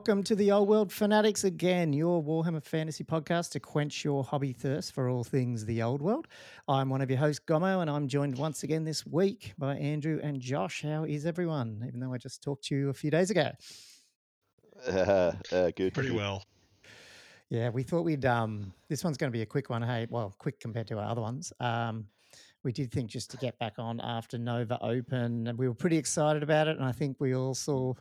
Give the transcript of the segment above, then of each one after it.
welcome to the Old World Fanatics again, your Warhammer Fantasy podcast to quench your hobby thirst for all things the Old World. I'm one of your hosts, Gommo, and I'm joined once again this week by Andrew and Josh. How is everyone? Even though I just talked to you a few days ago. Uh, uh, good. Pretty well. Yeah, we thought we'd um this one's going to be a quick one. Hey, well, quick compared to our other ones. Um we did think just to get back on after Nova Open, and we were pretty excited about it. And I think we all saw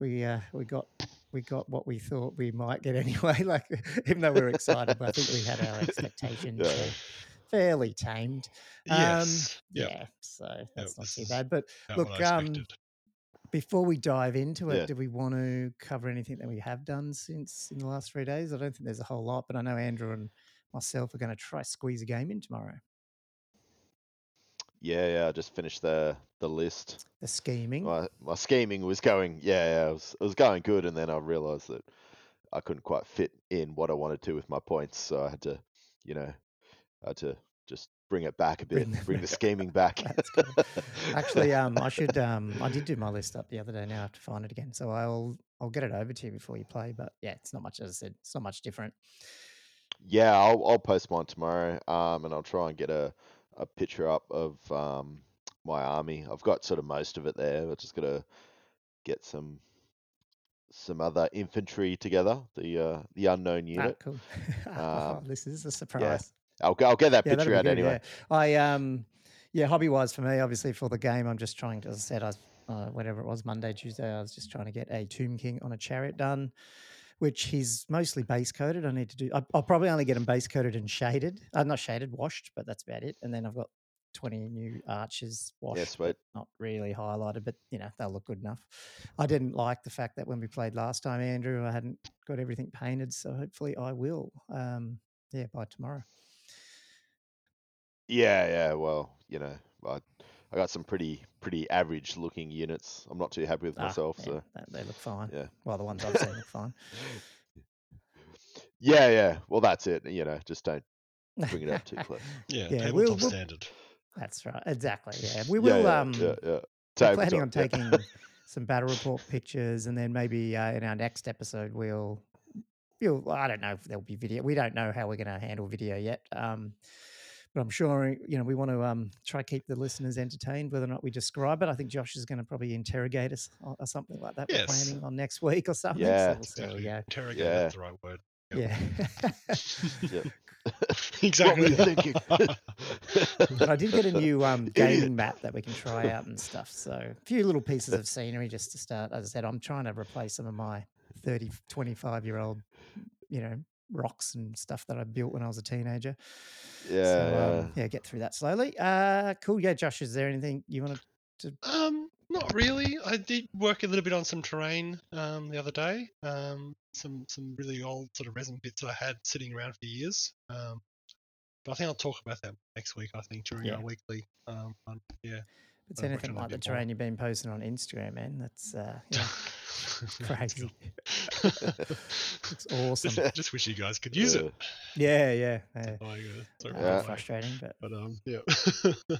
we uh, we got we got what we thought we might get anyway. Like even though we were excited, but I think we had our expectations Yeah. fairly tamed. Um, Yes. Yep. Yeah, so that's not this too bad. But About look, um, before we dive into it, Yeah. do we want to cover anything that we have done since in the last three days? I don't think there's a whole lot, but I know Andrew and myself are going to try squeeze a game in tomorrow. Yeah, yeah. I just finished the the list. The scheming. My my scheming was going. Yeah, yeah. It was it was going good, and then I realised that I couldn't quite fit in what I wanted to with my points, so I had to, you know, I had to just bring it back a bit, Bring bring the scheming back. Good. Actually, um, I should. Um, I did do my list up the other day. Now I have to find it again. So I'll I'll get it over to you before you play. But yeah, it's not much as I said. It's not much different. Yeah, I'll I'll post mine tomorrow. Um, and I'll try and get a a picture up of um my army. I've got sort of most of it there. I've just gotta get some some other infantry together. The uh the unknown Ah, unit. cool. Um, this is a surprise. Yeah. I'll I'll get that Yeah, picture out good. anyway. Yeah. I um, yeah, hobby wise for me, obviously for the game, I'm just trying to. As I said, I uh, whatever it was, Monday, Tuesday, I was just trying to get a Tomb King on a chariot done, which he's mostly base coated. I need to do. I, I'll probably only get him base coated and shaded. Uh, not shaded, washed, but that's about it. And then I've got 20 new arches washed, sweet. but not really highlighted. But you know they'll look good enough. I didn't like the fact that when we played last time, Andrew, I hadn't got everything painted, so hopefully I will. Um, yeah, by tomorrow. Yeah, yeah. Well, you know, I I got some pretty pretty average looking units. I'm not too happy with Ah, myself. yeah, So they look fine. yeah. Well, the ones I've seen look fine. Yeah, yeah. Well, that's it. You know, just don't bring it up too close. Yeah, yeah, tabletop we'll- we'll- standard. That's right. Exactly. Yeah, we will. yeah, um, yeah, yeah. we're planning Tabletop, on yeah. taking some battle report pictures, and then maybe uh, in our next episode we'll. You'll, I don't know if there'll be video. We don't know how we're going to handle video yet. Um, but I'm sure you know we want to um, try to keep the listeners entertained, whether or not we describe it. I think Josh is going to probably interrogate us or, or something like that. We're planning on next week or something. Yeah. so we'll see how we Exactly. Interrogate, Yeah. that's the right word. Yep. Yeah. Exactly. were thinking? But I did get a new um, Idiot. gaming map that we can try out and stuff. So a few little pieces of scenery just to start. As I said, I'm trying to replace some of my 30, 25 year old, you know, rocks and stuff that I built when I was a teenager. Yeah, so, yeah. Um, yeah, get through that slowly. Uh, cool. Yeah, Josh, is there anything you want to? Um, not really. I did work a little bit on some terrain um, the other day. Um, some some really old sort of resin bits that I had sitting around for years. Um, but I think I'll talk about that next week. I think during Yeah. our weekly um, one. Yeah. If it's anything like the terrain you've been posting on Instagram, man, that's uh, yeah, crazy. it's Looks awesome. Just wish you guys could use Uh, it. Yeah, yeah. yeah. Oh, yeah. Sorry Uh, Yeah. frustrating, but But um, yeah.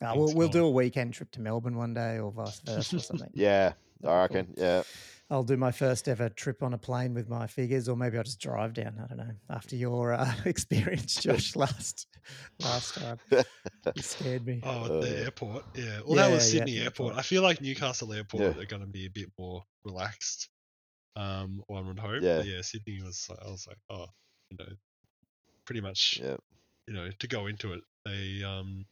uh, we'll, we'll do a weekend trip to Melbourne one day or vice versa or something. yeah, I be reckon. Yeah. I'll do my first ever trip on a plane with my figures, or maybe I'll just drive down. I don't know. After your uh, experience, Josh, last last time, you scared me. Oh, Uh, the airport. Yeah. Well, that was Yeah, yeah, Sydney airport. airport. I feel like Newcastle airport Yeah. are going to be a bit more relaxed. Um, one would hope. Yeah. But yeah, Sydney was. I was like, oh, you know, pretty much. Yeah. You know, to go into it, they um.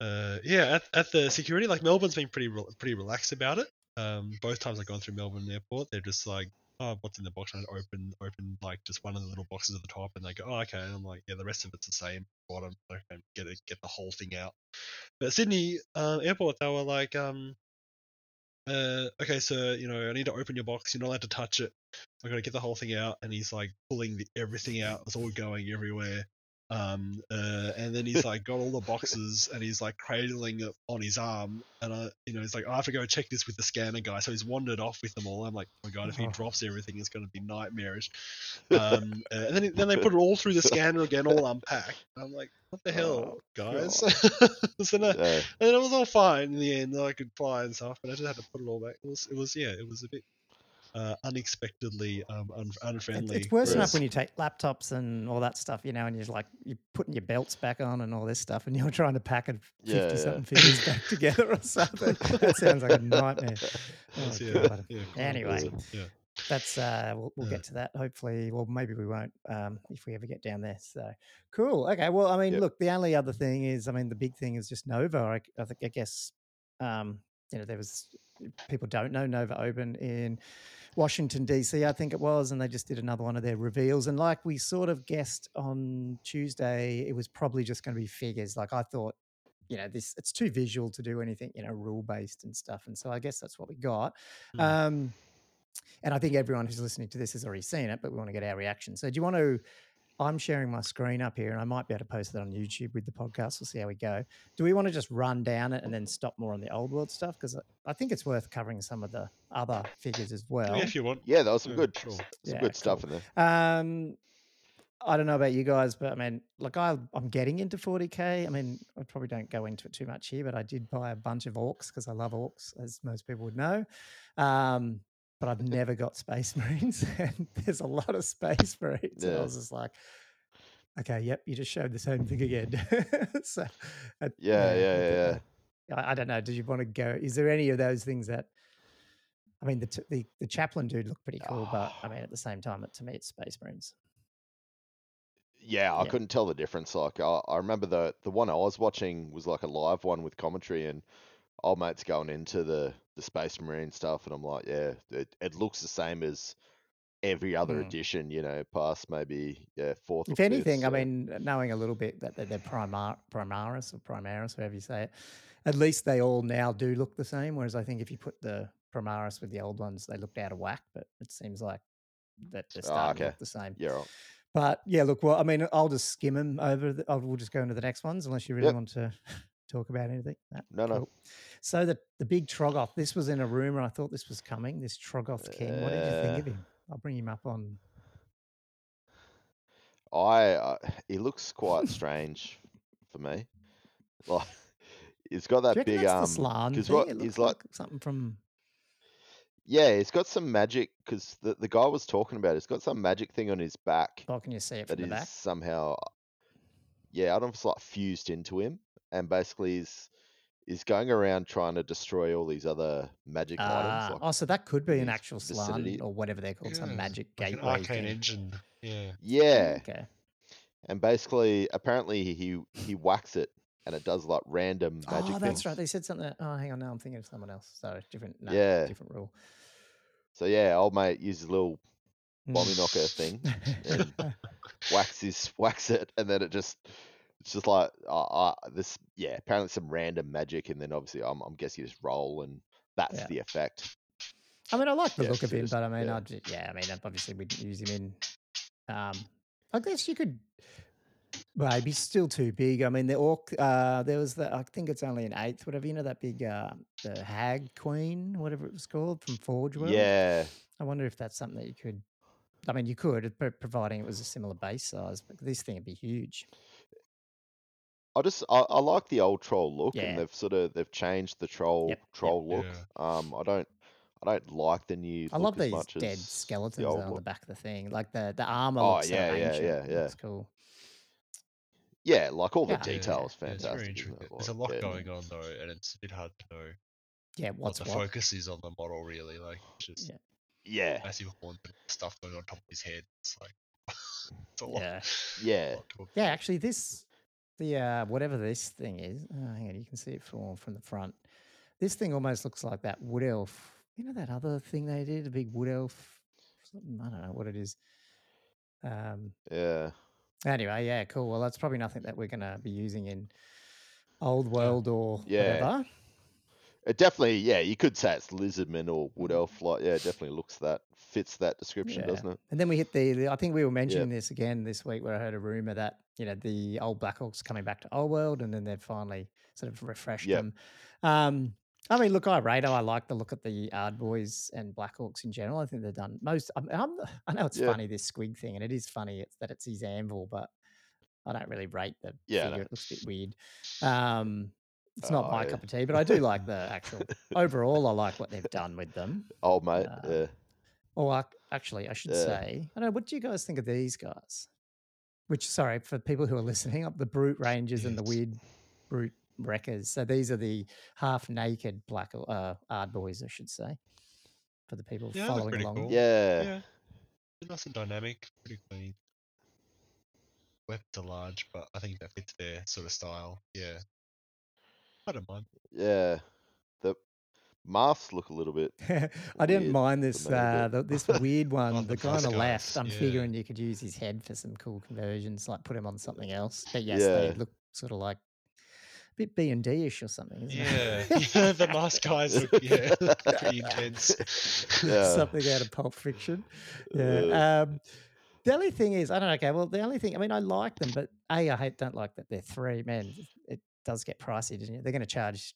Uh, yeah, at, at the security, like Melbourne's been pretty re- pretty relaxed about it. Um, both times I've gone through Melbourne Airport, they're just like, oh, what's in the box? And I open open like just one of the little boxes at the top, and they go, oh, okay. And I'm like, yeah, the rest of it's the same. Bottom, okay, get it, get the whole thing out. But Sydney uh, Airport, they were like, um, uh, okay, so you know, I need to open your box. You're not allowed to touch it. I got to get the whole thing out, and he's like pulling the, everything out. It's all going everywhere. Um, uh, and then he's like got all the boxes, and he's like cradling it on his arm, and I, you know, he's like, I have to go check this with the scanner guy. So he's wandered off with them all. I'm like, oh my god, if he Oh. drops everything, it's going to be nightmarish. Um, uh, and then then they put it all through the scanner again, all unpacked. I'm like, what the hell, Oh, guys? So no, Yeah. and it was all fine in the end. I could fly and stuff, but I just had to put it all back. It was, it was, yeah, it was a bit, uh, unexpectedly um, un- unfriendly. It's worse enough when you take laptops and all that stuff, you know, and you're like you're putting your belts back on and all this stuff, and you're trying to pack a Yeah, fifty yeah. something figures back together or something. That sounds like a nightmare. Oh, yeah, yeah. Anyway. That's- yeah. That's uh, we'll, we'll Yeah. get to that hopefully. Well, maybe we won't um, if we ever get down there. So cool. Okay. Well, I mean, Yep. look, the only other thing is, I mean, the big thing is just Nova. I, I think, I guess, um, you know, there was people don't know Nova Open in Washington DC, I think it was, and they just did another one of their reveals. And like we sort of guessed on Tuesday, it was probably just going to be figures. Like I thought, you know, this it's too visual to do anything, you know, rule based and stuff. And so I guess that's what we got. Hmm. Um, and I think everyone who's listening to this has already seen it, but we want to get our reaction. So do you want to? I'm sharing my screen up here, and I might be able to post that on YouTube with the podcast. We'll see how we go. Do we want to just run down it and then stop more on the old world stuff? Because I think it's worth covering some of the other figures as well. yeah, if you want. Yeah, that was some Yeah, good, sure. some Yeah, good stuff in there. Um, I don't know about you guys, but I mean, like I, I'm getting into 40k. I mean, I probably don't go into it too much here, but I did buy a bunch of orcs because I love orcs, as most people would know. Um, but I've never got Space Marines, and there's a lot of Space Marines. And I was just like, okay, yep, you just showed the same thing again. so, uh, Yeah, yeah, yeah. I, I don't know. Did you want to go? Is there any of those things that? I mean, the t- the, the chaplain dude looked pretty cool, but I mean, at the same time, it, to me, it's Space Marines. Yeah, I Yeah. couldn't tell the difference. Like I, I remember the the one I was watching was like a live one with commentary, and old mate's going into the the Space Marine stuff, and I'm like, yeah, it, it looks the same as every other Mm. edition, you know, past maybe yeah fourth. or If fifth, anything, I mean, knowing a little bit that they're, they're primar, Primaris or Primaris, however you say it, at least they all now do look the same. Whereas I think if you put the Primaris with the old ones, they looked out of whack. But it seems like that they're Ah, starting to okay. look the same. yeah, right. But yeah, look, well, I mean, I'll just skim them over. The, I'll, we'll just go into the next ones unless you really Yep. want to talk about anything. No, no. So the the big Troggoth. This was in a rumor. I thought this was coming. This Troggoth King. What did you think of Uh, him? I'll bring him up on. I uh, he looks quite strange for me. Like he's got that big that's um. the Slann 'cause thing? what- he's like- like something from. Yeah, he's got some magic because the, the guy was talking about. He's got some magic thing on his back Oh, can you see it from the back? somehow, yeah, I don't know if it's like fused into him, and basically is is going around trying to destroy all these other magic Ah, items. Like, oh, so that could be an actual Slann or whatever they're called, some Yeah, magic Like an gateway arcane thing. engine. Yeah. yeah, Okay. and basically, apparently he he whacks it, and it does like random magic Oh, that's things. right. They said something. Oh, hang on. Now I'm thinking of someone else. Sorry, different. No, Yeah. different rule. So yeah, old mate uses a little bomby knocker thing, and whacks his whacks it, and then it just it's just like uh, uh, this. Yeah, apparently some random magic, and then obviously I'm I'm guessing you just roll, and that's Yeah. the effect. I mean, I like the Yeah, look of him, just- but I mean, yeah. I'd, yeah, I mean, obviously we'd use him in. Um, I guess you could. Well, he'd be still too big. I mean, the orc. Uh, there was the. I think it's only an eighth. Whatever you know, that big. Uh, the Hag Queen, whatever it was called from Forge World. Yeah, I wonder if that's something that you could. I mean, you could, pro- providing it was a similar base size. But this thing would be huge. I just I, I like the old troll look, Yeah. and they've sort of they've changed the troll yep. troll look. Yeah. Um, I don't I don't like the new. I look love as these much dead skeletons old on the back of the thing. Like the the armor Oh, looks so yeah, yeah, ancient. yeah, yeah. Looks cool. Yeah, like all the Yeah. Yeah, details, Yeah, it's fantastic. very intricate. There's a lot yeah. going on though, and it's a bit hard to know Yeah, what what's the what? focus is on the model really. Like just Yeah. Yeah, massive horn and stuff going on top of his head. It's like it's a lot. Yeah. Yeah. a lot Yeah, actually, this the uh, whatever this thing is. Oh, hang on, you can see it from from the front. This thing almost looks like that wood elf. You know that other thing they did, a big wood elf. Something, I don't know what it is. Um. yeah. Anyway, yeah, cool. Well, that's probably nothing that we're gonna be using in old world or Yeah. whatever. It definitely, yeah, you could say it's lizardman or wood elf. Like, yeah, it definitely looks that fits that description, Yeah. doesn't it? And then we hit the, the- I think we were mentioning this again this week where I heard a rumor that, you know, the old Black Orcs coming back to old world and then they've finally sort of refreshed Yep. them. Um, I mean, look, I rate I like the look at the Ard Boys and Black Orcs in general. I think they've done most. I'm, I'm, I know it's Yeah. funny this squig thing, and it is funny it's, that it's his anvil, but I don't really rate the Yeah, figure. know. It looks a bit weird. Um, it's not Oh, my yeah. cup of tea, but I do like the actual. overall, I like what they've done with them. Old mate, Uh, yeah. Or ac- actually, I should Yeah. say, I don't know. What do you guys think of these guys? Which, sorry, for people who are listening, up the Brute Ragerz and the weird brute wreckers. So these are the half naked black uh, ard boys, I should say, for the people Yeah, following along. Cool. Yeah. yeah. They're nice and dynamic, pretty clean. Weapons are large, but I think that fits their sort of style. Yeah. I don't mind. Yeah. The masks look a little bit. I didn't mind this uh, the, this weird one. The the guy on the left, I'm yeah. figuring you could use his head for some cool conversions, like put him on something else. But yes, Yeah. they look sort of like a bit B and D ish or something, isn't Yeah. it? yeah, the mask guys look yeah, pretty intense. Yeah. something out of Pulp Fiction. Yeah. Um, the only thing is, I don't know. Okay, well, the only thing, I mean, I like them, but a, I hate, don't like that they're three. men. it does get pricey, doesn't it? They're going to charge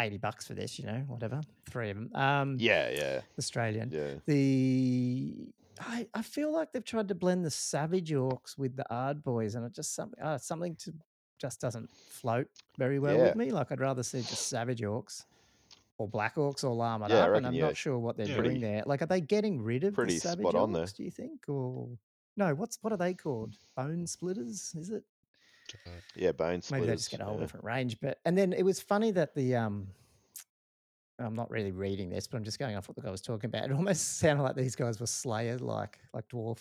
eighty bucks for this, you know, whatever, three of them. Um, yeah, yeah, Australian. yeah. The I, I feel like they've tried to blend the Savage Orcs with the Ard Boys, and it just something uh, something to just doesn't float very well Yeah. with me. Like I'd rather see just Savage Orcs or Black Orcs or armored Yeah, up, and I'm yeah, not sure what they're doing there. Like, are they getting rid of pretty the Savage spot on there. Orcs? Do you think, or no? What's what are they called? Bonesplitterz? Is it? Yeah, bone splitters. Maybe they just get a whole yeah. different range. But and then it was funny that the um I'm not really reading this, but I'm just going off what the guy was talking about. It almost sounded like these guys were Slayer, like like dwarf.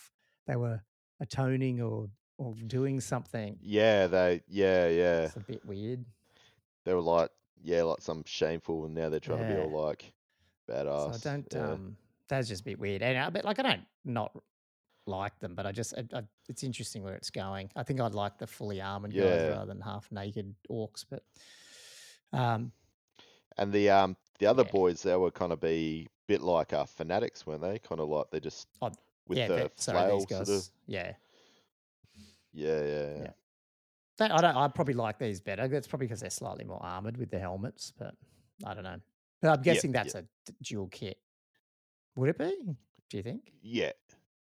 They were atoning or or doing something. Yeah, they. Yeah, yeah. It's a bit weird. They were like, yeah, like some shameful, and now they're trying to be all like badass. so I don't. yeah. um That's just a bit weird. And I but like I don't not like them, but I just I, I, it's interesting where it's going. I think I'd like the fully armored guys rather than half naked orcs. But um And the um the other Yeah. boys, they were kind of be bit like uh, fanatics, weren't they? Kind of like they just Oh, with yeah, the that- sorry, flail these guys. sort of. Yeah, Yeah, yeah, yeah. Yeah. That, I don't. I probably like these better. That's probably because they're slightly more armored with the helmets, but I don't know. But I'm guessing yeah. that's a d- dual kit. Would it be? Do you think? Yeah,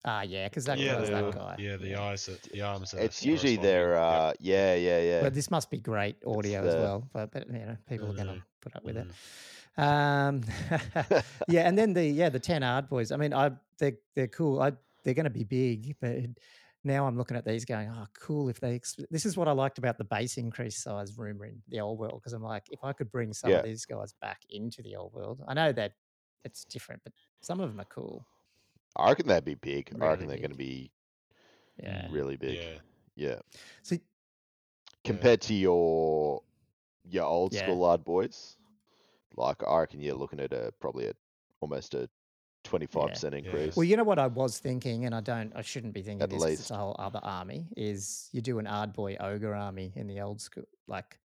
Ah, yeah, because that yeah, guy's the, that guy. yeah, the eyes, are, the arms. Are it's usually corresponding. their. Yep. uh Yeah, yeah, yeah. But this must be great audio as well. But, but you know, people are going to put up with it. Mhm. Um, yeah, and then the yeah the ten ard boys. I mean, I they they're cool. I they're going to be big, but now I'm looking at these going, oh, cool. If they ex- this is what I liked about the base increase size rumor in the old world because I'm like, if I could bring some Yeah. of these guys back into the old world, I know that it's different, but some of them are cool. I reckon they'd be big. I Really reckon they're going to be Yeah. really big. Yeah. Yeah. So Compared to your your old Yeah. school lard boys, like I reckon you're looking at a probably a almost a twenty five percent Yeah. increase. Well, you know what I was thinking, and I don't, I shouldn't be thinking At this 'cause it's least. a whole other army. Is you do an Ard Boy ogre army in the old school, like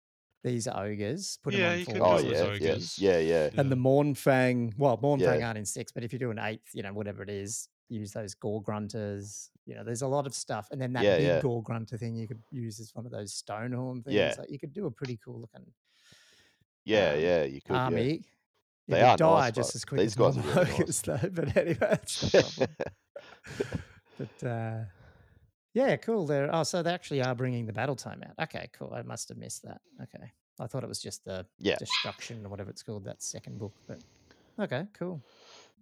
these are ogres, put Yeah, them you on could four oh do horses, yeah, ogres. yeah, yeah, yeah. Yeah. and the Mournfang, well, Mournfang Yeah. aren't in six, but if you do an eighth, you know, whatever it is, use those Gore Gruntas. You know, there's a lot of stuff, and then that Yeah, big yeah. Gore Grunter thing you could use as one of those Stonehorn things. Yeah. Like you could do a pretty cool looking Yeah, um, yeah, you could. army. They It'd are die nice, just but as quick these as guys are really ogres, though. But anyway, that's the problem. But uh, yeah, cool. They're oh, so they actually are bringing the battletome out. Okay, cool. I must have missed that. Okay, I thought it was just the yeah, destruction or whatever it's called that second book. But okay, cool.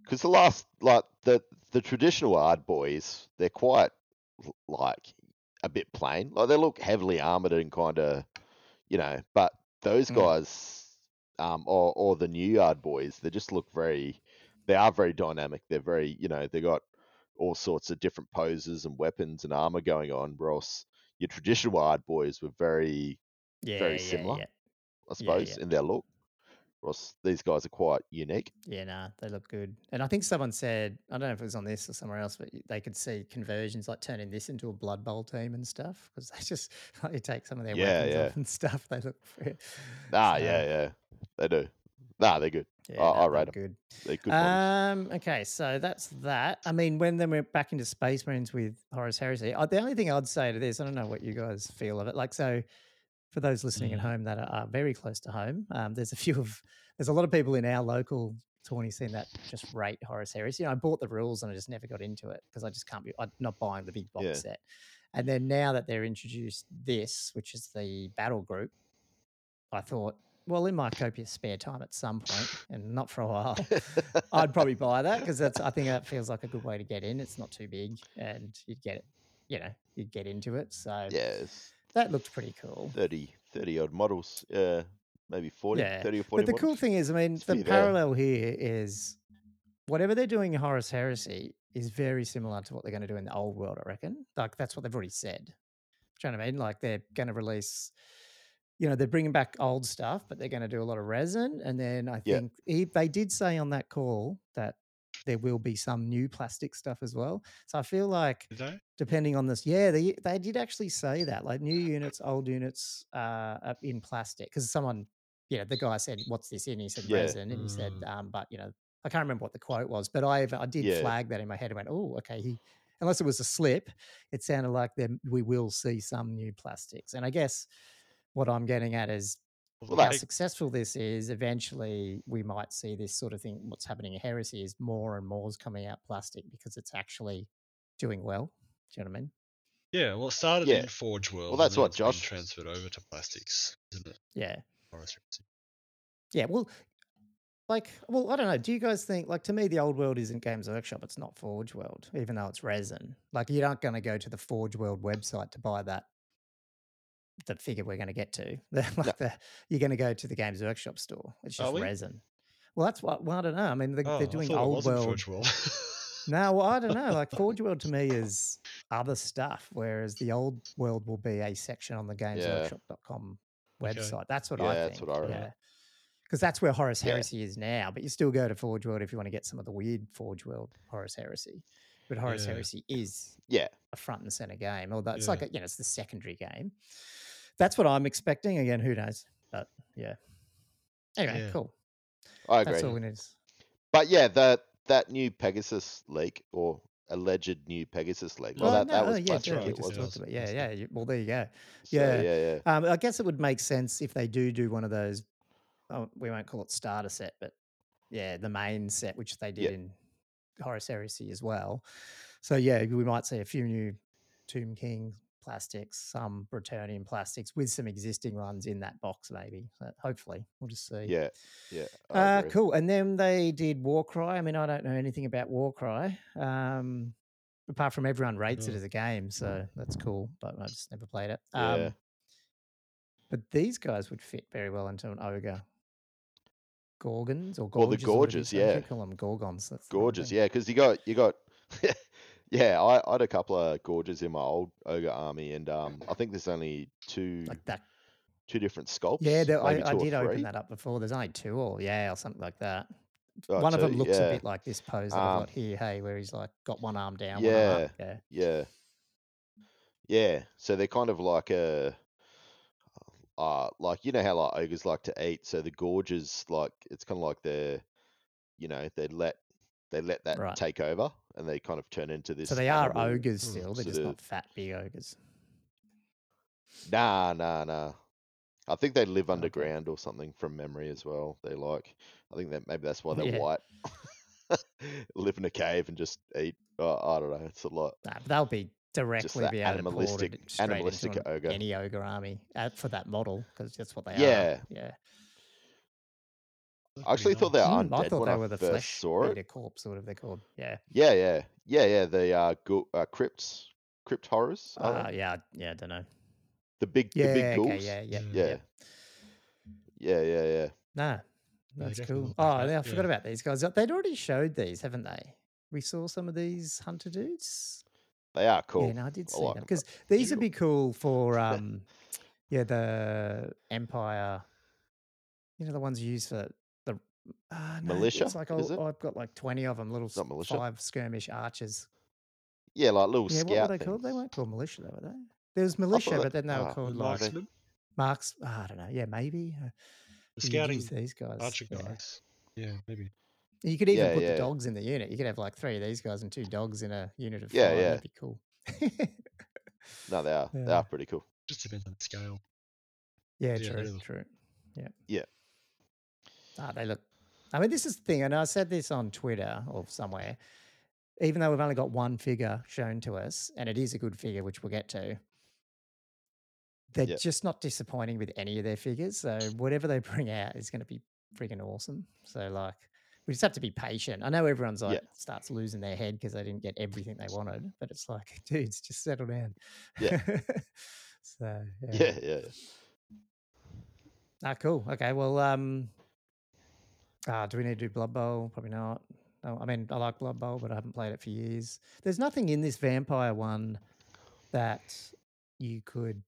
because the last like the the traditional ard boys, they're quite like a bit plain. Like they look heavily armored and kind of, you know, but those Mm. guys, um, or or the new yard boys, they just look very. They are very dynamic. They're very, you know, they got all sorts of different poses and weapons and armor going on. Whereas your traditional ard boys were very, Yeah, very yeah, similar, yeah, I suppose, in their look. Ross, these guys are quite unique. yeah. Nah, they look good. And I think someone said I don't know if it was on this or somewhere else, but they could see conversions like turning this into a Blood Bowl team and stuff because they just like you take some of their Yeah, weapons yeah. off and stuff. They look. pretty- Ah, so, yeah, yeah, they do. Nah, they're good. Yeah, I- nah, I rate look 'em. good. They're good. Um. Okay, so that's that. I mean, when then we're back into Space Marines with Horus Heresy, the only thing I'd say to this, I don't know what you guys feel of it. Like, so for those listening at Mm. home that are, are very close to home, um, there's a few of there's a lot of people in our local tourney scene that just rate Horus Heresy. You know, I bought the rules and I just never got into it because I just can't be. I'm not buying the big box Yeah. set. And then now that they're introduced this, which is the battle group, I thought, well, in my copious spare time at some point, and not for a while, I'd probably buy that because that's. I think that feels like a good way to get in. It's not too big, and you'd get it. You know, you'd get into it. So it's that looked pretty cool. 30, 30 odd models. Yeah, maybe 40, Yeah, 30 or 40 But the cool thing is, I mean, It's the parallel here is whatever they're doing in Horus Heresy is very similar to what they're going to do in the old world, I reckon. Like, that's what they've already said. Do you know what I mean? Like, they're going to release, you know, they're bringing back old stuff, but they're going to do a lot of resin. And then I Yeah. think he, they did say on that call that there will be some new plastic stuff as well. So I feel like depending on this. Yeah, they they did actually say that, like new units, old units, uh, in plastic. Because someone, you know, the guy said, "What's this in?" He said Yeah. resin, and he said, Mm. um, but you know, I can't remember what the quote was, but I I did Yeah. flag that in my head and went, "Oh, okay." He unless it was a slip, it sounded like there we will see some new plastics, and I guess what I'm getting at is Well, how successful this is, eventually we might see this sort of thing. What's happening in Heresy is more and more is coming out plastic because it's actually doing well. Do you know what I mean? Yeah, well, it started Yeah. in Forge World. Well, that's what Josh- transferred over to plastics, isn't it? Yeah. Yeah. Well, like, well, I don't know. Do you guys think, like, to me, the old world isn't Games Workshop. It's not Forge World, even though it's resin. Like, you're not going to go to the Forge World website to buy that. The figure we're going to get to, like the, you're going to go to the Games Workshop store. It's just we? resin. Well, that's what. Well, I don't know. I mean, Oh, they're doing old world. Forge World. No, well, I don't know. Like Forge World to me is other stuff, whereas the old world will be a section on the gamesworkshop.com Okay. website. That's what Yeah, I that's think. what I reckon. Yeah. Because that's where Horus Yeah. Heresy is now, but you still go to Forge World if you want to get some of the weird Forge World Horus Heresy. But Horus Yeah. Heresy is Yeah. a front and center game, although it's Yeah. like a, you know, it's the secondary game. That's what I'm expecting. Again, who knows? But yeah. Anyway, Yeah. cool. I agree. That's all we need. But yeah, that that new Pegasus leak or alleged new Pegasus leak. Well, Oh, that, that was yeah, plastic, duh, we it just wasn't. talked. Yeah, yeah. Well, there you go. So, yeah. yeah, yeah. Um, I guess it would make sense if they do do one of those. Oh, we won't call it starter set, but yeah, the main set, which they did Yeah. in Horus Heresy as well. So yeah, we might see a few new Tomb King plastics, some Bretonnian plastics with some existing ones in that box, maybe. So hopefully, we'll just see. Yeah, yeah. Uh, cool. And then they did Warcry. I mean, I don't know anything about Warcry. Um, apart from everyone rates it as a game, so that's cool. But I just never played it. Yeah. Um, but these guys would fit very well into an ogre. Gorgons or Well, the gorgers, or whatever you gorgers, yeah. call them gorgons. That's Gorgeous, thing. yeah, because you got you got yeah, I, I had a couple of gorgers in my old ogre army, and um, I think there's only two Like that. two different sculpts. Yeah, there, I, I did open that up before. There's only two or yeah, or something like that. Oh, one of them looks yeah. a bit like this pose that I've Um, got here, hey, where he's like got one arm down, one arm Yeah, up. Yeah. yeah, yeah. So they're kind of like a, uh, like you know how like ogres like to eat. So the gorgers, like it's kind of like they're, you know, they let they let that Right. take over, and they kind of turn into this. So they are animal ogres mm, still. They're sort just of- not fat big ogres. Nah, nah, nah. I think they live underground or something from memory as well. They like, I think that maybe that's why they're Yeah. white. live in a cave and just eat. Uh, I don't know. It's a lot. Nah, but they'll be directly that be able to port animalistic- it straight animalistic into an- ogre. any ogre army uh, for that model because that's what they are. Yeah. are. Yeah. That's I actually thought they were Mm, undead I thought when they I were the first flesh saw it. eater corpse, or whatever they're called. Yeah. Yeah, yeah, yeah, yeah. The uh, go- uh crypts, crypt horrors. are they? Uh, yeah. Yeah. I don't know. the big, Yeah. the big okay. ghouls. Yeah. Yeah. Mm. yeah, yeah. yeah, yeah, yeah. Nah. That's definitely cool. Oh, like that, yeah, I forgot yeah. about these guys. They'd already showed these, haven't they? We saw some of these hunter dudes. They are cool. Yeah, no, I did I see like them 'em. because these Cool. would be cool for um, yeah, the Empire. You know the ones you use for the uh, no, Militia, It's like is oh, it? I've got like twenty of them, little Not militia? five skirmish archers. Yeah, like little Yeah, scout what were they things. called? They weren't called militia, though, were they? There was militia, but then they were ah, called The like Mark- marks. ah, I don't know. Yeah, maybe. Uh, the scouting use these guys. archer yeah. guys. Yeah, maybe. You could even Yeah, put yeah. the dogs in the unit. You could have like three of these guys and two dogs in a unit of Yeah, five. yeah. That'd be cool. No, they are. They are pretty cool. Just depends on the scale. yeah, Yeah, true, true. Yeah. Yeah. Ah, they look. I mean, this is the thing, and I said this on Twitter or somewhere. Even though we've only got one figure shown to us, and it is a good figure, which we'll get to, they're Yep. just not disappointing with any of their figures. So whatever they bring out is going to be freaking awesome. So like, we just have to be patient. I know everyone's like Yeah. starts losing their head because they didn't get everything they wanted, but it's like, dudes, just settle down. Yeah. so yeah. Yeah, yeah. Ah, cool. Okay. Well, um, ah, do we need to do Blood Bowl? Probably not. No, I mean, I like Blood Bowl, but I haven't played it for years. There's nothing in this vampire one that you could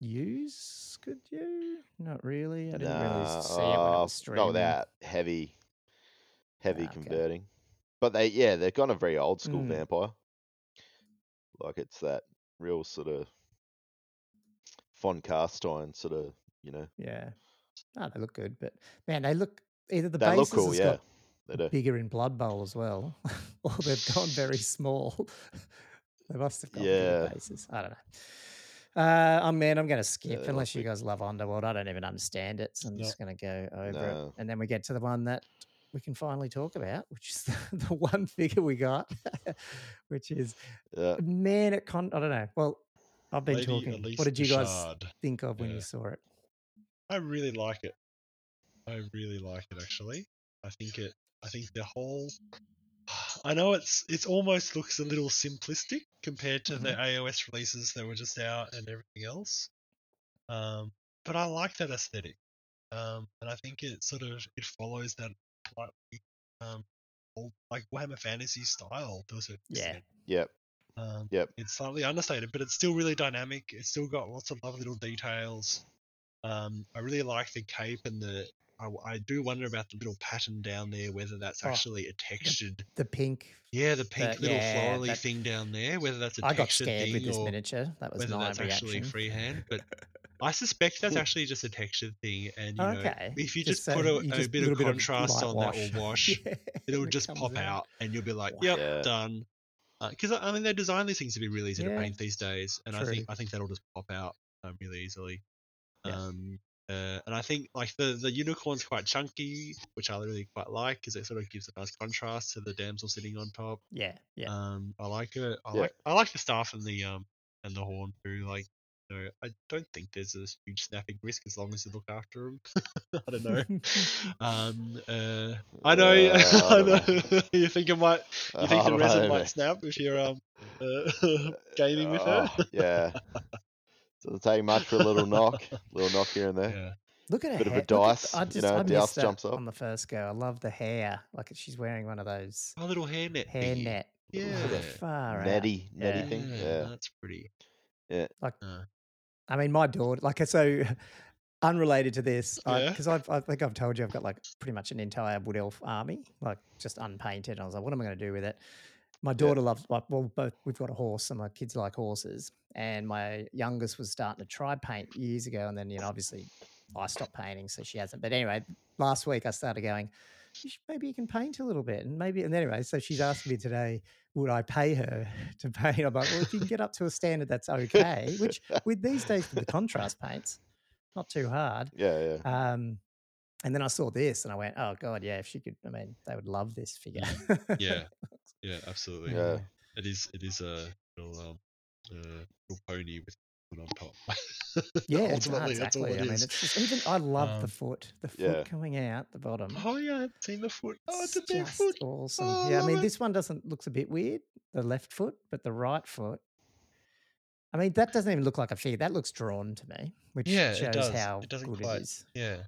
use, could you? Not really. I didn't really see it when it uh, was streaming. Not that heavy, heavy Ah, okay. converting. But they, yeah, they're kind of very old school Mm. vampire. Like it's that real sort of Von Carstein sort of, you know. Yeah. Ah, they look good, but man, they look either the they bases cool, has yeah. got They do. bigger in Blood Bowl as well, or they've gone very small. they must have got Yeah. bigger bases. I don't know. Uh, oh man, I'm going to skip they look unless you guys love Underworld. I don't even understand it, so I'm No. just going to go over it, and then we get to the one that we can finally talk about, which is the, the one figure we got, which is Yeah. man at con. I don't know. Well, I've been Lady talking. Elise what did you guys Bouchard. think of when Yeah. you saw it? I really like it. I really like it actually. I think it. I think the whole. I know it's it's almost looks a little simplistic compared to the AOS releases that were just out and everything else. Um, but I like that aesthetic. Um, and I think it sort of it follows that slightly um old like Warhammer Fantasy style to a Yeah. extent. Yep. Um, Yep. it's slightly understated, but it's still really dynamic. It's still got lots of lovely little details. Um, I really like the cape and the. I, I do wonder about the little pattern down there, whether that's Oh, actually a textured. The pink. Yeah, the pink little yeah, florally that- thing down there, whether that's a I got textured scared thing with this or miniature. That was whether my that's reaction. actually freehand. But I suspect that's actually just a textured thing, and you know, okay. if you just, so put a, you a bit little of contrast light on that or wash, Yeah, it'll and it just pop out, and you'll be like, "Yep, Yeah. done." Because I mean, they design these things to be really easy Yeah. to paint these days, and I think I think that'll just pop out um, really easily. Yeah. Um, uh, and I think like the the unicorn's quite chunky, which I really quite like because it sort of gives a nice contrast to the damsel sitting on top. Yeah, yeah. Um, I like it. I Yeah. like I like the staff and the um and the horn too. Like, you know, I don't think there's a huge snapping risk as long as you look after them. I don't know. Um, uh, I know. Uh, I I know. you think it might. You I think the don't resin know, might snap if you're um uh, gaming with her? Oh, yeah. Doesn't take much for a little knock, little knock here and there. Yeah. Look at her bit of a hair. look at- dice, I you just know, I dice missed that jumps up. on the first go. I love the hair. Like she's wearing one of those A little hairnet. hair thingy. net. Yeah. Far out. Netty, netty Yeah. thing. Yeah, that's pretty. Yeah. Like, pretty. I mean, my daughter, like, so unrelated to this, Yeah. because I've I think I've told you I've got like pretty much an entire Wood Elf army, like just unpainted. I was like, what am I going to do with it? My daughter loves, like, well, both we've got a horse, and my kids like horses. And my youngest was starting to try paint years ago, and then you know, obviously, I stopped painting, so she hasn't. But anyway, last week I started going. Maybe you can paint a little bit, and maybe. And anyway, so she's asking me today, would I pay her to paint? I'm like, well, if you can get up to a standard that's okay, which with these days with the contrast paints, not too hard. Yeah, yeah. Um, and then I saw this and I went, oh god, yeah, if she could, I mean, they would love this figure. Yeah. Yeah, absolutely. Yeah. It is. It is a little um, uh, little pony with one on top. yeah, it's- ultimately, exactly. that's all it I mean, it's just even. I love the Um, foot, the foot yeah. coming out the bottom. Oh yeah, I haven't seen the foot. Oh, it's a big foot. awesome. Oh, yeah, I love mean, it. this one doesn't looks a bit weird, the left foot, but the right foot. I mean, that doesn't even look like a figure. That looks drawn to me, which Yeah, it shows does. how It doesn't good quite- it is. Yeah.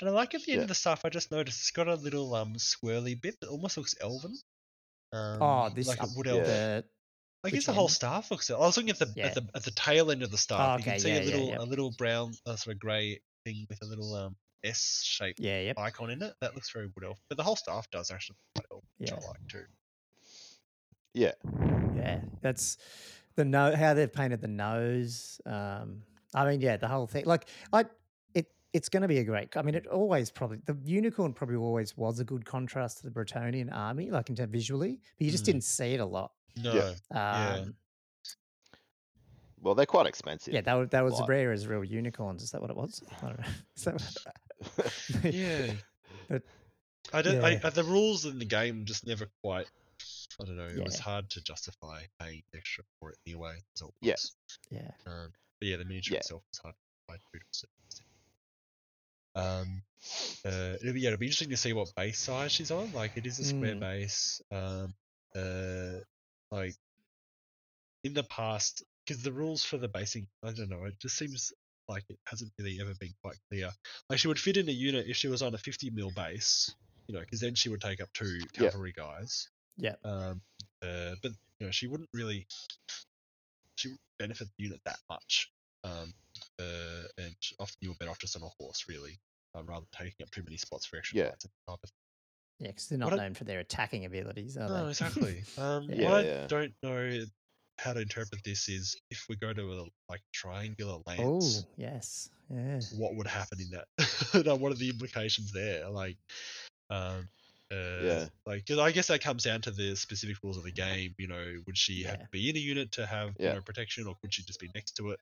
And I like at the end Yeah. of the stuff. I just noticed it's got a little um swirly bit that almost looks elven. Um, Oh, this like a wood elf. the I which guess the whole end? staff looks. I was looking at the Yeah. at the at the tail end of the staff. Oh, you can see yeah, a little yeah. a little brown uh, sort of grey thing with a little um S shaped yeah, yep, icon in it. That looks very wood elf. But the whole staff does actually look quite elf, which Yeah. I like too. Yeah. yeah. That's the no how they've painted the nose. Um, I mean, yeah, the whole thing. Like, I it it's going to be a great. I mean, it always probably the unicorn probably always was a good contrast to the Bretonnian army, like into visually, but you just Mm. didn't see it a lot. No. Yeah. Um, Yeah. yeah. Well, they're quite expensive. Yeah, that was that was Like- rare as real unicorns. Is that what it was? I don't know. Is that what- Yeah. But, I don't. I, yeah. uh, the rules in the game just never quite. I don't know. It was hard to justify paying extra for it anyway. So it Yeah. yeah. Um, but yeah, the miniature Yeah. itself is hard to find to a certain extent. Um, uh, it'll be, yeah, it'll be interesting to see what base size she's on. Like, it is a square Mm. base. Um, uh, like in the past, because the rules for the basing, I don't know, it just seems like it hasn't really ever been quite clear. Like, she would fit in a unit if she was on a 50 mil base, you know, because then she would take up two Yeah. cavalry guys. Yeah. Um, uh, but you know, she wouldn't really, she wouldn't benefit the unit that much. Um, uh, and often you were better off just on a horse, really, um, rather than taking up too many spots for extra Yeah. Yeah, because they're not What I- known for their attacking abilities, are no, they? exactly. Um, Yeah. what I Yeah, yeah. don't know how to interpret this is if we go to a like triangular lance. oh, yes. Yeah. what would happen in that? Like, what are the implications there? Like, um, uh, Yeah. like 'cause I guess that comes down to the specific rules of the game. You know, would she have Yeah. to be in a unit to have Yeah. you know protection, or could she just be next to it?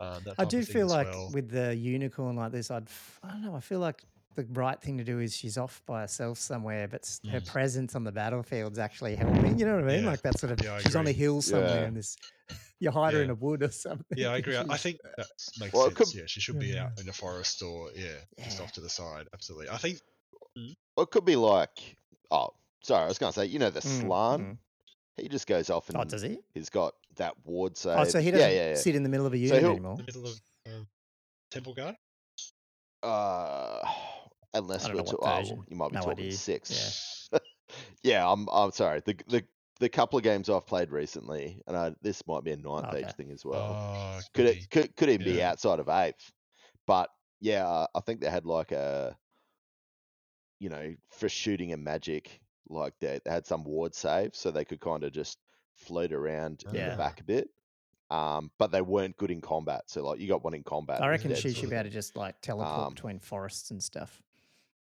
Um, that I do feel like well. with the unicorn like this, I'd I don't know. I feel like the right thing to do is she's off by herself somewhere, but s- her Mm. presence on the battlefield's actually helping. You know what I mean? Yeah. Like that sort of. Yeah, she's on a agree. hill somewhere, Yeah. and this you hide her in a wood or something. Yeah, I agree. I- I think that makes Well, sense. could- Yeah, she should be Yeah. out in a forest or yeah, just off to the side. Absolutely. I think Well, it could be like, oh, sorry, I was going to say, you know, the Mm, Slann. mm. He just goes off and Oh, does he? he's got that ward save. Oh, so he yeah, doesn't yeah, yeah. sit in the middle of a unit he'll- anymore. the middle of um, Temple Guard. Uh, unless we're to, oh, you might be No talking idea. six. Yeah. I'm. I'm sorry. The the the couple of games I've played recently, and I, this might be a ninth Okay. age thing as well. Oh, could be. it could could even be outside of eighth, but yeah, uh, I think they had like a, you know, for shooting and magic, like they, they had some ward save, so they could kind of just float around in the back a bit. Um, but they weren't good in combat. So like you got one in combat. I reckon she should be able to just like teleport Um, between forests and stuff.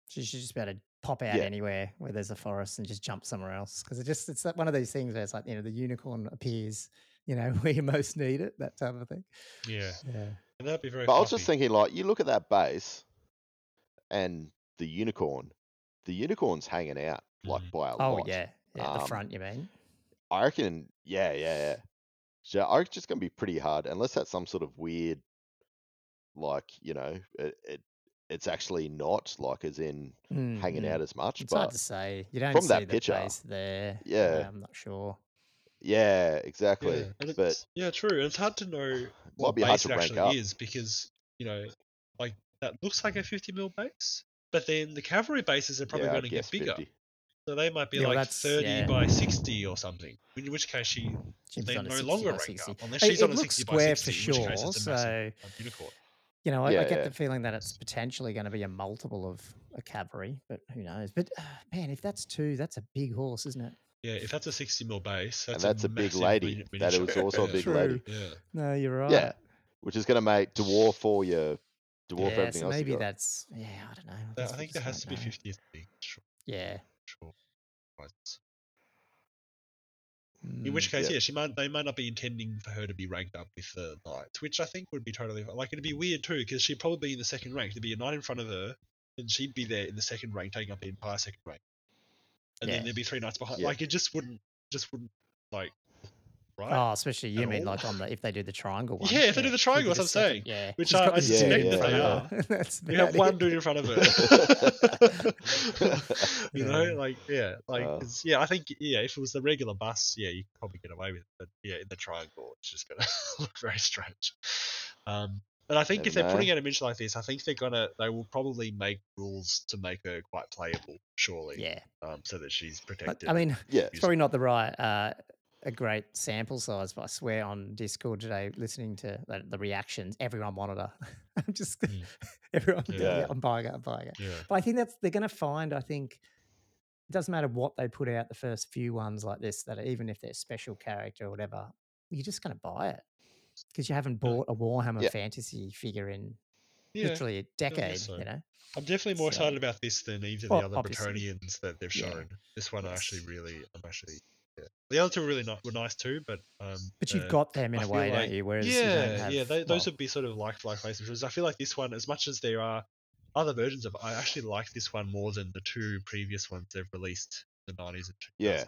She should just be able to pop out Yeah. anywhere where there's a forest and just jump somewhere else. Because it just it's that one of these things where it's like you know the unicorn appears, you know where you most need it, that type of thing. Yeah, Yeah. and that'd be very. But I was just thinking, like, you look at that base and the unicorn. The unicorn's hanging out like Mhm. by a Oh lot. yeah, yeah. the Um, front, you mean? I reckon, yeah, yeah, yeah. So I reckon it's just gonna be pretty hard unless that's some sort of weird, like you know, it, it it's actually not like as in hanging Mm, mm. out as much. It's hard but to say. You don't from see that the picture, base there. yeah. uh, I'm not sure. yeah, exactly. Yeah, and but yeah, true. And it's hard to know what be hard base to it rank actually up. is because you know, like that looks like a 50 mil base, but then the cavalry bases are probably yeah, going to get bigger. 50. So they might be Yeah, like that's- 30 yeah. by 60 or something. In which case, she She they on no longer by rank 60. up unless It- she's it on a looks 60 by square 60, for in which case sure, it's a massive so- unicorn. You know, I, Yeah, I get yeah. the feeling that it's potentially going to be a multiple of a cavalry, but who knows? But uh, man, if that's two, that's a big horse, isn't it? Yeah, if that's a 60 mil base, And that's that's a big massive lady. mini- That miniature. was also a big True. lady, Yeah, No, you're right. Yeah, which is gonna make dwarf all your dwarf yeah, everything so else. you maybe got. that's yeah. I don't know. Uh, guess I think there has to be won't know. 50th big. Sure, Yeah. sure. In which Mm, case, Yeah. yeah, she might they might not be intending for her to be ranked up with the knights, which I think would be totally like it'd be weird too because she'd probably be in the second rank. There'd be a knight in front of her, and she'd be there in the second rank, taking up the entire second rank, and Yeah. then there'd be three knights behind. Yeah. Like it just wouldn't, just wouldn't like, right? Oh, especially you At mean all. like on the if they do the triangle one. Yeah, if they do the triangle, did that's what I'm saying. Yeah, Which she's I- got I this suspect dude in that they are. That's you have about one it. dude in front of her. you know, Yeah. like yeah, like Uh. 'cause, yeah. I think yeah, if it was the regular bus, yeah, you could probably get away with it. But yeah, in the triangle, it's just gonna look very strange. Um, but I think Never if they're putting know. out a miniature like this, I think they're gonna they will probably make rules to make her quite playable, surely. Yeah, Um, so that she's but, protected. I mean, yeah, it's probably not the right uh, a great sample size, but I swear on Discord today, listening to the, the reactions, everyone wanted her. I'm just Mm. everyone. Yeah. Yeah. I'm buying it. I'm buying it. yeah, But I think that's they're going to find. I think it doesn't matter what they put out the first few ones like this. That even if they're special character or whatever, you're just going to buy it because you haven't bought a Warhammer Yeah. fantasy figure in yeah. literally a decade. so. You know. I'm definitely more So- excited about this than either Well, the other obviously. Bretonnians that they've Yeah. shown. This one I actually really, I'm actually. Yeah. The other two were really not were nice too, but um. But you've uh, got them in I a way, like- don't you? Whereas you yeah, don't have, yeah, they, those well, would be sort of like for like relationships. I feel like this one, as much as there are other versions of, it, I actually like this one more than the two previous ones they've released in the nineties and 2000s. yeah,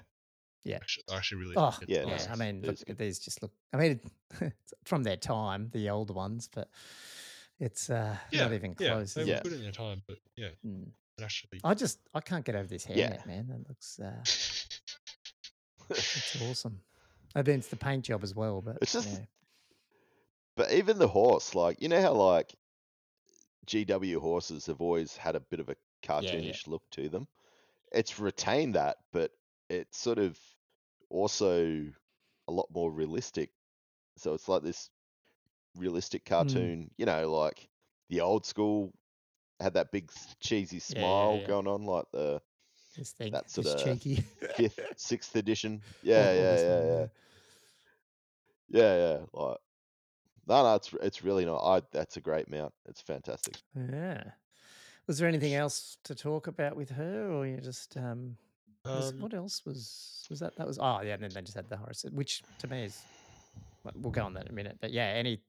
Yeah. Actually, I actually really. Oh, think Yeah, it's yeah. nice. I mean, look, is good. these just look. I mean, from their time, the older ones, but it's uh, yeah, not even yeah, close. they were Yeah. good in their time, but yeah, Mm. it actually. I just I can't get over this Yeah. man. That looks uh, it's awesome. I mean, it's the paint job as well, but It's just- yeah. But even the horse, like you know how like GW horses have always had a bit of a yeah. cartoonish look to them. It's retained that, but it's sort of also a lot more realistic. So it's like this realistic Hmm. cartoon, you know, like the old school had that big cheesy yeah, smile yeah. going on, like the this thing, that this sorta cheeky fifth, sixth edition. or- Yeah, yeah, yeah, yeah, yeah, yeah. Like no, no, it's it's really not. I that's a great mount. It's fantastic. Yeah. Was there anything else to talk about with her, or you just um, was, Um, what else was was that? That was oh yeah, and then they just had the Horus, which to me is well, we'll go on that in a minute. But yeah, any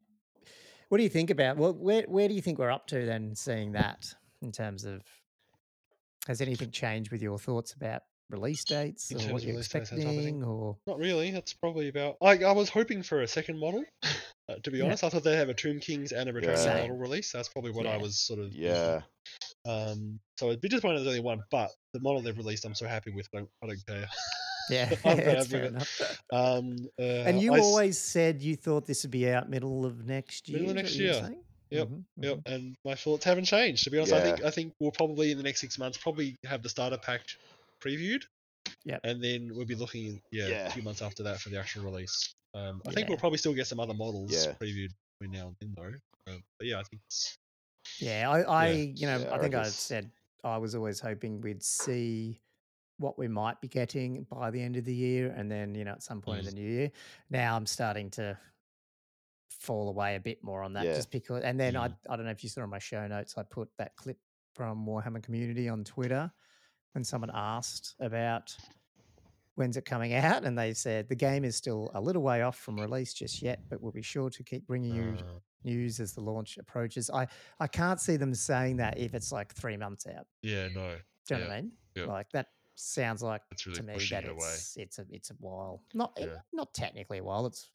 what do you think about well, where where do you think we're up to then? Seeing that in terms of has anything changed with your thoughts about release dates or what you're expecting, or Not really. That's probably about. Like I was hoping for a second model. Uh, to be Yeah. honest, I thought they'd have a Tomb Kings and a Return Yeah. model release. That's probably what I was sort of. Yeah, Um. So it'd be disappointed there's only one, but the model they've released, I'm so happy with. I don't, I don't care. yeah, that's fair it. enough. Um. Uh, And you I s- always said you thought this would be out middle of next year. Middle of next what you were year. Yep, Mhm, Yep, mhm. and my thoughts haven't changed. To be honest, I think I think we'll probably in the next six months probably have the starter pack previewed. Yep. And then we'll be looking, yeah, Yeah. a few months after that for the actual release. Um, I think we'll probably still get some other models Yeah. previewed between now and then, though. Um, but yeah, I think it's Yeah, I, I Yeah. you know, Yeah, I I think I it's- said I was always hoping we'd see what we might be getting by the end of the year, and then you know at some point in Mm. the new year. Now I'm starting to fall away a bit more on that, Yeah. just because. And then I Mm. I don't know if you saw in my show notes, I put that clip from Warhammer Community on Twitter, when someone asked about when's it coming out, and they said the game is still a little way off from release just yet, but we'll be sure to keep bringing you uh, news as the launch approaches. I I can't see them saying that if it's like three months out. yeah, no, Do you know what I mean? yeah. Like that sounds like really to me that it it's it's a it's a while. Not Yeah. not technically a while. It's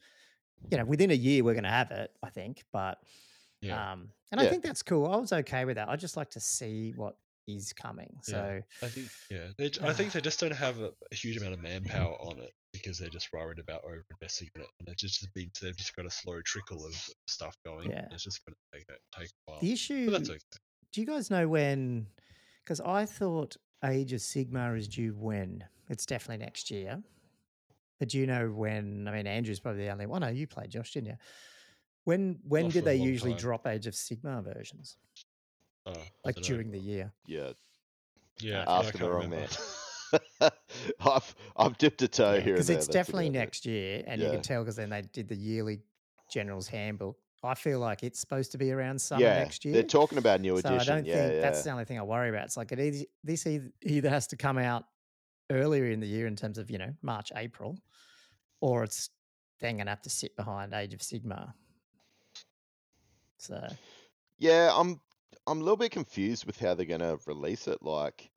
you know within a year we're going to have it. I think, but Yeah, um, and I think that's cool. I was okay with that. I just like to see what is coming. So I think yeah, they, j- I think they just don't have a, a huge amount of manpower on it because they're just worried about over investing in it, and it just means they've just got a slow trickle of stuff going. Yeah. It's just going to take a, take a while. the issue. But that's okay. Do you guys know when? Because I thought Age of Sigmar is due when? It's definitely next year. But do you know when? I mean, Andrew's probably the only one. Oh, you played Josh, didn't you? When when Not did they usually time. drop Age of Sigmar versions? Oh, Like dunno. during the year? yeah. Yeah, I Asking the wrong remember. man. I've I've dipped a toe here Because it's that's definitely about it. next year, and you can tell because then they did the yearly General's Handbook. I feel like it's supposed to be around summer Yeah, next year. they're talking about new so I don't yeah, think yeah. that's the only thing I worry about. It's like it either, this either, either has to come out earlier in the year in terms of you know March, April, or it's then going to have to sit behind Age of Sigmar. So Yeah, I'm I'm a little bit confused with how they're gonna release it. Like,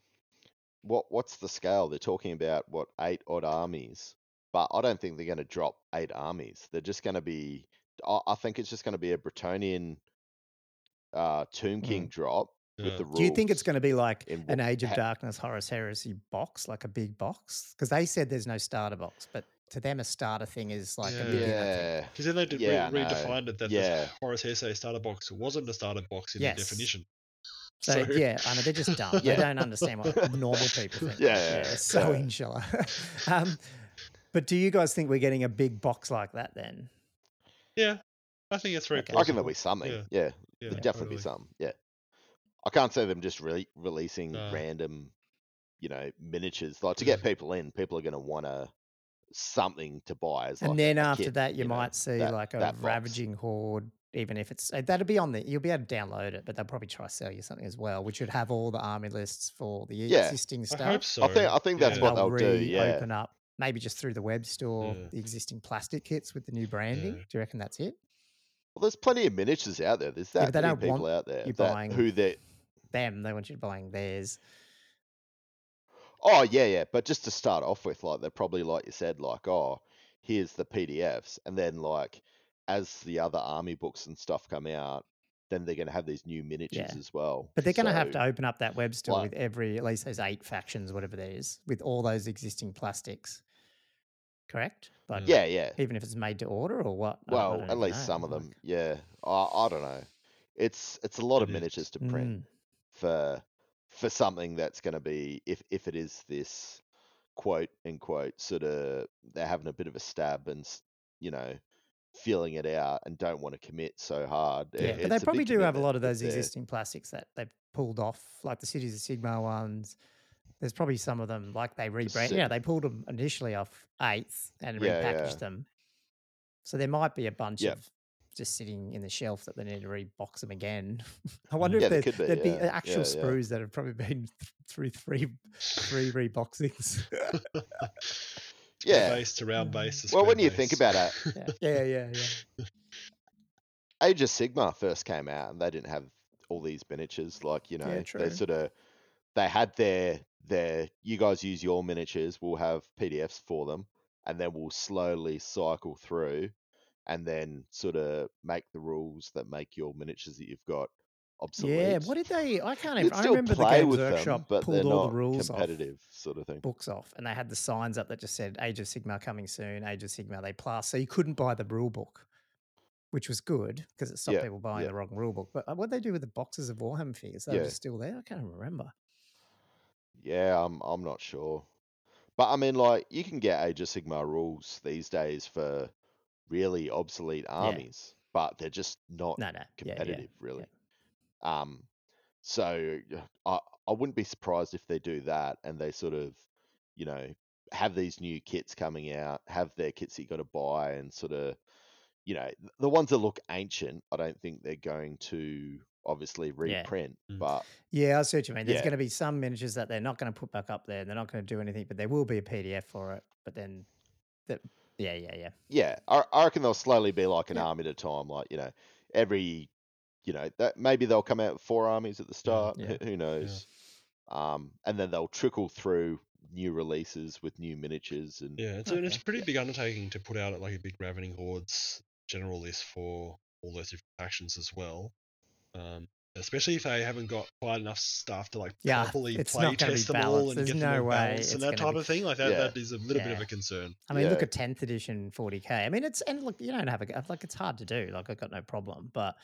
what what's the scale? They're talking about what eight odd armies, but I don't think they're gonna drop eight armies. They're just gonna be. I, I think it's just gonna be a Bretonnian uh, Tomb King drop with Yeah. the do you think it's going to be like in an Age of ha- Darkness Horus Heresy box, like a big box? Because they said there's no starter box, but to them a starter thing is like a Yeah. beginner thing. Yeah, Because then they did Yeah, re- redefined it that Yeah. the Horus Heresy starter box wasn't a starter box in Yes. the definition. So, So- yeah, I mean they're just dumb. Yeah. They don't understand what normal people think. Yeah, yeah, it's so yeah. insular. um, but do you guys think we're getting a big box like that then? Yeah, I think it's very Okay. I reckon there'll be something. Yeah. Yeah, Yeah, there'll definitely be totally. something. Yeah, I can't say them just really releasing No. random, you know, miniatures. Like to get people in, people are going to want to something to buy. As And like then a after kit, that, you, know, might see that- like a that box. ravaging horde. Even if it's that'll be on the, you'll be able to download it, but they'll probably try to sell you something as well, which would have all the army lists for the Yeah. existing stuff. hope so. I think I think that's yeah. what they'll they'll do. Yeah, reopen up, maybe just through the web store, Yeah. the existing plastic kits with the new branding. Yeah. Do you reckon that's it? well, there's plenty of miniatures out there. There's that but they many don't people want out there you that buying- who they. Them, they want you buying theirs. Oh yeah, yeah. But just to start off with, like they're probably like you said, like oh, here's the PDFs, and then like as the other army books and stuff come out, then they're going to have these new miniatures Yeah. as well. But they're going to have to open up that web store like- with every, at least those eight factions, whatever there is, with all those existing plastics. Correct? Like, Yeah, yeah. even if it's made to order or what? Well, at least know, some of like- them. Yeah. I I don't know. It's it's a lot of It is. miniatures to print Mm, for for something that's going to be if if it is this quote unquote sort of they're having a bit of a stab and you know feeling it out and don't want to commit so hard. i- yeah, but they probably do have a lot of those existing plastics that they've pulled off, like the Cities of Sigmar ones. There's probably some of them, like they rebrand. You know, they pulled them initially off eighth and Yeah, repackaged yeah. them. So there might be a bunch Yep. of just sitting in the shelf that they need to rebox them again. I wonder Yeah, if there there, could be, would be actual yeah, yeah. sprues that have probably been th- through three three reboxings. Yeah. Base to round mm. base. to Well, when square you think about it, yeah, yeah, yeah, yeah. Age of Sigmar first came out and they didn't have all these miniatures. Like, you know, they sort of they had their their you guys use your miniatures, we'll have PDFs for them, and then we'll slowly cycle through and then sort of make the rules that make your miniatures that you've got obsolete. Yeah, what did they? I can't even. I remember the Games Workshop them, but pulled they're all not the rules off competitive sort of thing. books off, and they had the signs up that just said "Age of Sigmar coming soon." Age of Sigmar they plus, so you couldn't buy the rule book, which was good because it stopped Yeah, people buying yeah. the wrong rule book. But uh, what they do with the boxes of Warhammer figures? They're Yeah. just still there. I can't even remember. Yeah, I'm I'm not sure. But I mean like you can get Age of Sigmar rules these days for really obsolete armies, but they're just not No, no, yeah, yeah. competitive really. Um so I I wouldn't be surprised if they do that and they sort of, you know, have these new kits coming out, have their kits that you got to buy and sort of you know, the ones that look ancient, I don't think they're going to obviously reprint, Mm. but Yeah, I see what you mean. There's Yeah. going to be some miniatures that they're not going to put back up there. They're not going to do anything, but there will be a PDF for it. But then, that, yeah, yeah, yeah. Yeah, I, I reckon they'll slowly be like an Yeah. army at a time. Like you know, every you know that maybe they'll come out with four armies at the start. Yeah. Who, knows? Um, and then they'll trickle through new releases with new miniatures and Yeah, it's, a, it's a pretty big undertaking to put out like a big Ravening Hordes general list for all those different factions as well. Um, especially if they haven't got quite enough staff to like Yeah, properly play not gonna be test them all and There's get them no all way balanced and that type be- of thing. Like that, Yeah. that is a little bit of a concern. I mean, look at 10th edition 40k. I mean, it's and look, you don't have a like it's hard to do. Like I've got no problem, but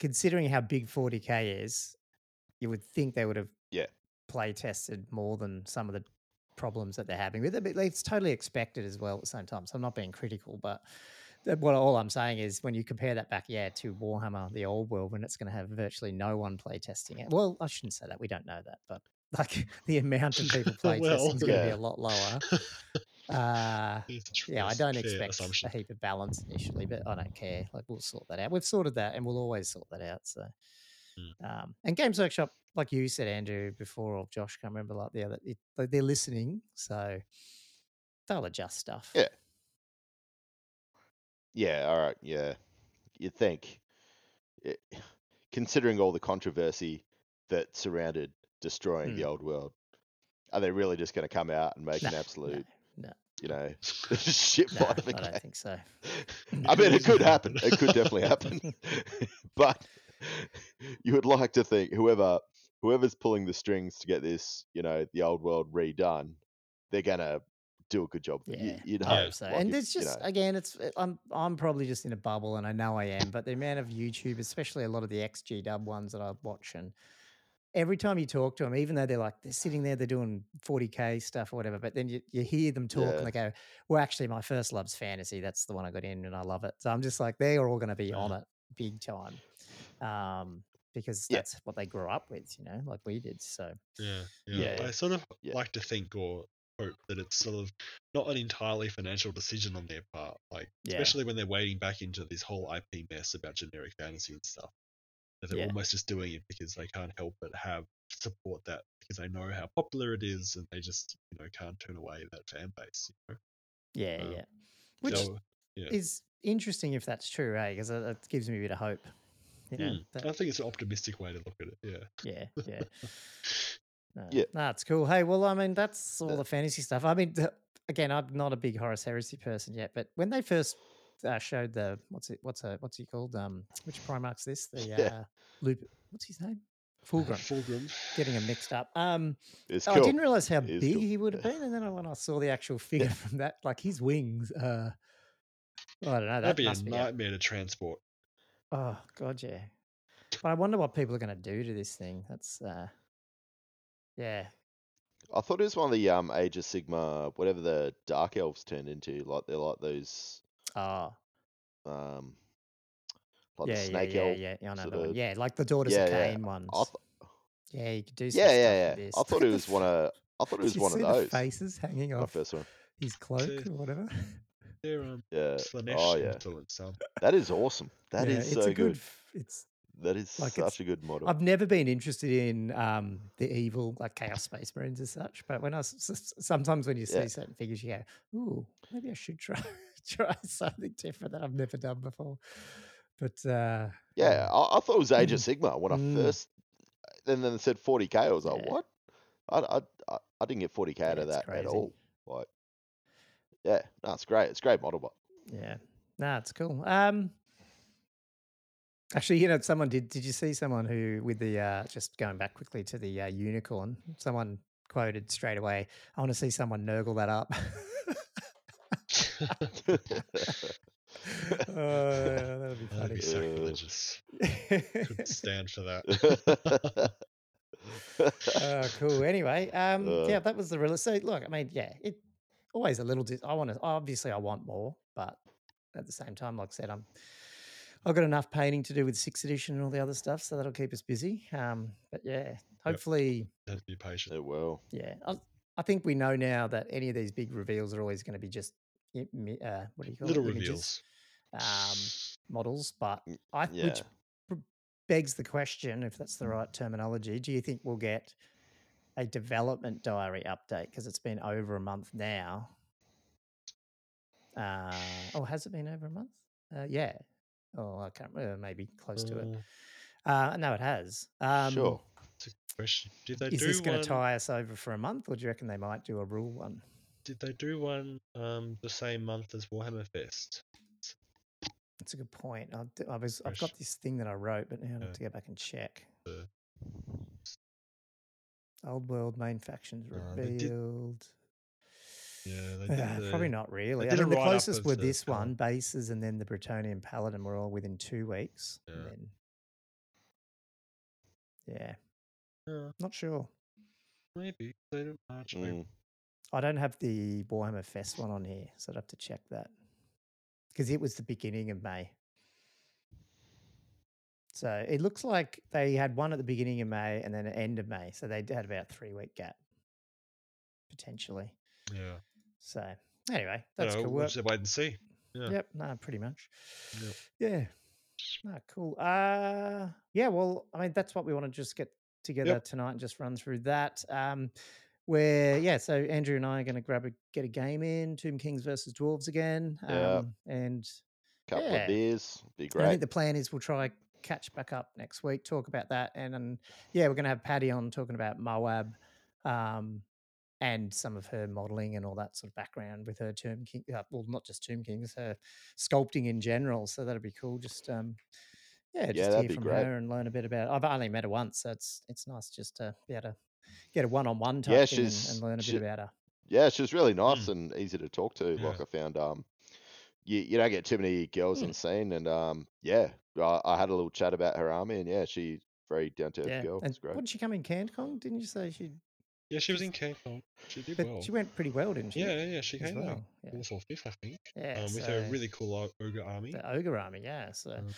considering how big 40k is, you would think they would have Yeah. play tested more than some of the problems that they're having with it. But it's totally expected as well at the same time. So I'm not being critical, but what all I'm saying is when you compare that back, yeah, to Warhammer, the old world, when it's going to have virtually no one play testing it. Well, I shouldn't say that. We don't know that, but like the amount of people play Well, testing is going to be a lot lower. Uh, It's a tr- yeah, I don't expect assumption. a heap of balance initially, but I don't care. Like we'll sort that out. We've sorted that, and we'll always sort that out. So, Hmm. um, and Games Workshop, like you said, Andrew, before or Josh, can't remember like the other, it, they're listening, so they'll adjust stuff. Yeah. Yeah, all right, yeah. You'd think, it, considering all the controversy that surrounded destroying the Mm. old world, are they really just going to come out and make No, an no, absolute, no. you know, shit No, fight of a I game? don't think so. I mean, it could happen. It could definitely happen. but you would like to think whoever whoever's pulling the strings to get this, you know, the old world redone, they're gonna do a good job. You- Yeah, you'd I hope. hope so. like, and if, it's you just know, again, it's I'm I'm probably just in a bubble, and I know I am. But the amount of YouTube, especially a lot of the XG Dub ones that I watch, and every time you talk to them, even though they're like they're sitting there, they're doing 40k stuff or whatever, but then you, you hear them talk Yeah. and they go, "Well, actually, my first love's fantasy. That's the one I got in, and I love it." So I'm just like, they are all going to be on it big time, um, because Yeah. that's what they grew up with, you know, like we did. So Yeah, yeah. Yeah. I sort of Yeah. like to think or hope that it's sort of not an entirely financial decision on their part. Like, Yeah. especially when they're wading back into this whole IP mess about generic fantasy and stuff. That they're Yeah. almost just doing it because they can't help but have support that because they know how popular it is and they just you know can't turn away that fan base. You know? yeah, Um, yeah, which So, yeah. is interesting if that's true, right? Because it, it gives me a bit of hope. You know, Hmm. that- I think it's an optimistic way to look at it. Yeah. yeah, yeah. No, Yeah. that's cool. Hey, well, I mean, that's all Uh, the fantasy stuff. I mean, again, I'm not a big Horus Heresy person yet, but when they first uh, showed the what's it, what's a, what's he called? Um, which Primarch's this? The Yeah. uh, loop. What's his name? Fulgrim. Fulgrim. Getting him mixed up. Um, It's oh, cool. I didn't realize how big cool. he would have been, and then when I saw the actual figure from that, like his wings. Uh, I don't know. That That'd be a must be. a- nightmare to transport. Oh god, yeah. But I wonder what people are going to do to this thing. That's uh, yeah. I thought it was one of the um Age of Sigmar, whatever the Dark Elves turned into. Like they're like those Oh, um like yeah, the Snake yeah, Elf. yeah, yeah. I know the sorta- one. Yeah, like the Daughters Yeah, of yeah. Cain ones. I th- yeah, you could do. Some yeah, stuff yeah, yeah. With this. I thought it was one of I thought it Did was you one see of the those. faces hanging My off first one. his cloak See- or whatever. They're um, Yeah. Slaanesh Oh yeah. influence. Um, That is awesome. That yeah, is it's so a good. f- It's. That is like, such a good model. I've never been interested in um, the evil, like Chaos Space Marines as such. But when I sometimes when you see Yeah. certain figures, you go, "Ooh, maybe I should try try something different that I've never done before." But uh, Yeah, I, I thought it was Age of Mm. Sigmar when Mm. I first, and then it said 40k. I was like, Yeah. what? I, I, I, didn't get 40k out of that crazy. at all. Like, yeah, no, it's great. It's a great model, but Yeah. Nah, it's cool. Um actually, you know, someone did did you see someone who with the uh just going back quickly to the uh, unicorn, someone quoted straight away, I want to see someone nurgle that up. oh, yeah, that'd be that'd be sacrilegious. Couldn't stand for that. Oh, cool. Anyway, um, Uh. yeah, that was the real. So, look, I mean, yeah, it always a little. Dis- I want to. Obviously, I want more, but at the same time, like I said, I'm. I've got enough painting to do with sixth edition and all the other stuff, so that'll keep us busy. Um, but yeah, hopefully, Have to be patient. it will. yeah, I, I think we know now that any of these big reveals are always going to be just uh, what do you call Little it? Images, reveals. um, models. But Mm, I, yeah. which begs the question, if that's the right terminology, do you think we'll get a development diary update because it's been over a month now? Uh, oh, has it been over a month? Uh, yeah. Oh, I can't remember. Maybe close to it. Uh, Uh, no, it has. Um, sure. A question. Did they Is do this going to tie us over for a month, or do you reckon they might do a rule one? Did they do one um the same month as Warhammer Fest? That's a good point. I, I was, I've got this thing that I wrote, but now I have to go back and check. The- Old world main factions Uh, revealed. Yeah, they did Uh, the, probably not really. I did a mean, the closest were this colour. one, bases, and then the Bretonnian Paladin were all within two weeks. and Yeah. then- yeah, Yeah, not sure. maybe they don't March. Mm. I don't have the Warhammer Fest one on here, so I'd have to check that because it was the beginning of May. So it looks like they had one at the beginning of May and then an end of May. So they had about a three week gap potentially. Yeah. So anyway, that's don't know, cool. We'll work. just wait and see. Yeah. Yep, no, pretty much. Yep. Yeah. No, cool. Uh yeah, well, I mean that's what we want to just get together tonight and just run through that. Um where yeah, so Andrew and I are gonna grab a get a game in, Tomb Kings versus Dwarves again. Yeah. Um and Couple Yeah. of beers, be and I think the plan is we'll try catch back up next week, talk about that, and, and yeah, we're going to have Patty on talking about Moab, um, and some of her modelling and all that sort of background with her Tomb King. Uh, well, not just Tomb Kings, her sculpting in general. So that'd be cool. Just um, yeah, just that'd hear from great. her and learn a bit about. It. I've only met her once, so it's it's nice just to be able to get a one-on-one type Yeah, thing and, and learn a she- bit about her. Yeah, she's really nice Mm. and easy to talk to. Like I found, um, you you don't get too many girls Mm. on the scene, and um, yeah, I, I had a little chat about her army, and yeah, she very down to earth Yeah, girl. and It's great. what did she come in CanCon? Didn't you say she? Yeah, she was She's- in CanCon. She did But well. she went pretty well, didn't she? yeah, yeah, yeah, she as came out well. Yeah. fourth or fifth, I think. Yeah, um, with her really cool ogre army. The ogre army, yeah. So, Mm.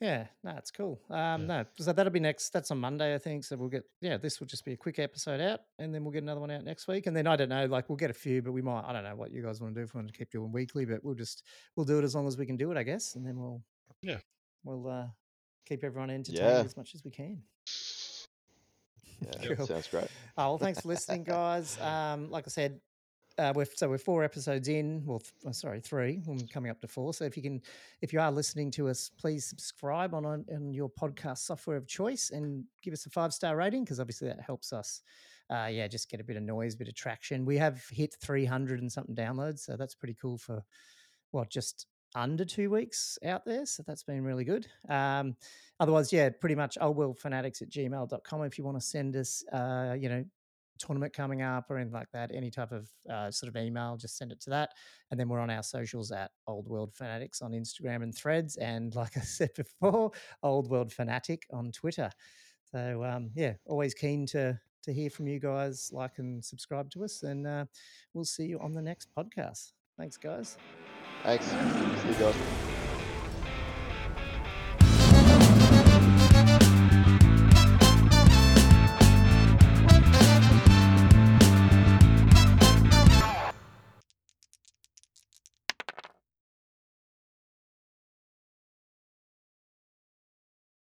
yeah, no, it's cool. Um, Yeah. no, so that'll be next. That's on Monday, I think. So we'll get, yeah, this will just be a quick episode out, and then we'll get another one out next week. And then I don't know, like we'll get a few, but we might, I don't know what you guys want to do if we want to keep doing weekly, but we'll just we'll do it as long as we can do it, I guess, and then we'll, Yeah. we'll uh, keep everyone entertained Yeah. as much as we can. Yeah, Cool. sounds great. Oh, well, thanks for listening, guys. Um, like I said, uh, we're so we're four episodes in. Well, th- uh, sorry, three. We're coming up to four. So if you can, if you are listening to us, please subscribe on on, on your podcast software of choice and give us a five star rating because obviously that helps us. Uh, yeah, just get a bit of noise, bit of traction. We have hit 300 and something downloads, so that's pretty cool for what just under two weeks out there. So that's been really good. Um, otherwise, yeah, pretty much oldworldfanatics at gmail.com if you want to send us, uh, you know, tournament coming up or anything like that, any type of uh, sort of email, just send it to that. And then we're on our socials at Old World Fanatics on Instagram and threads. And like I said before, Old World Fanatic on Twitter. So um, yeah, always keen to to hear from you guys. Like and subscribe to us, and uh, we'll see you on the next podcast. Thanks, guys. Thanks. See you.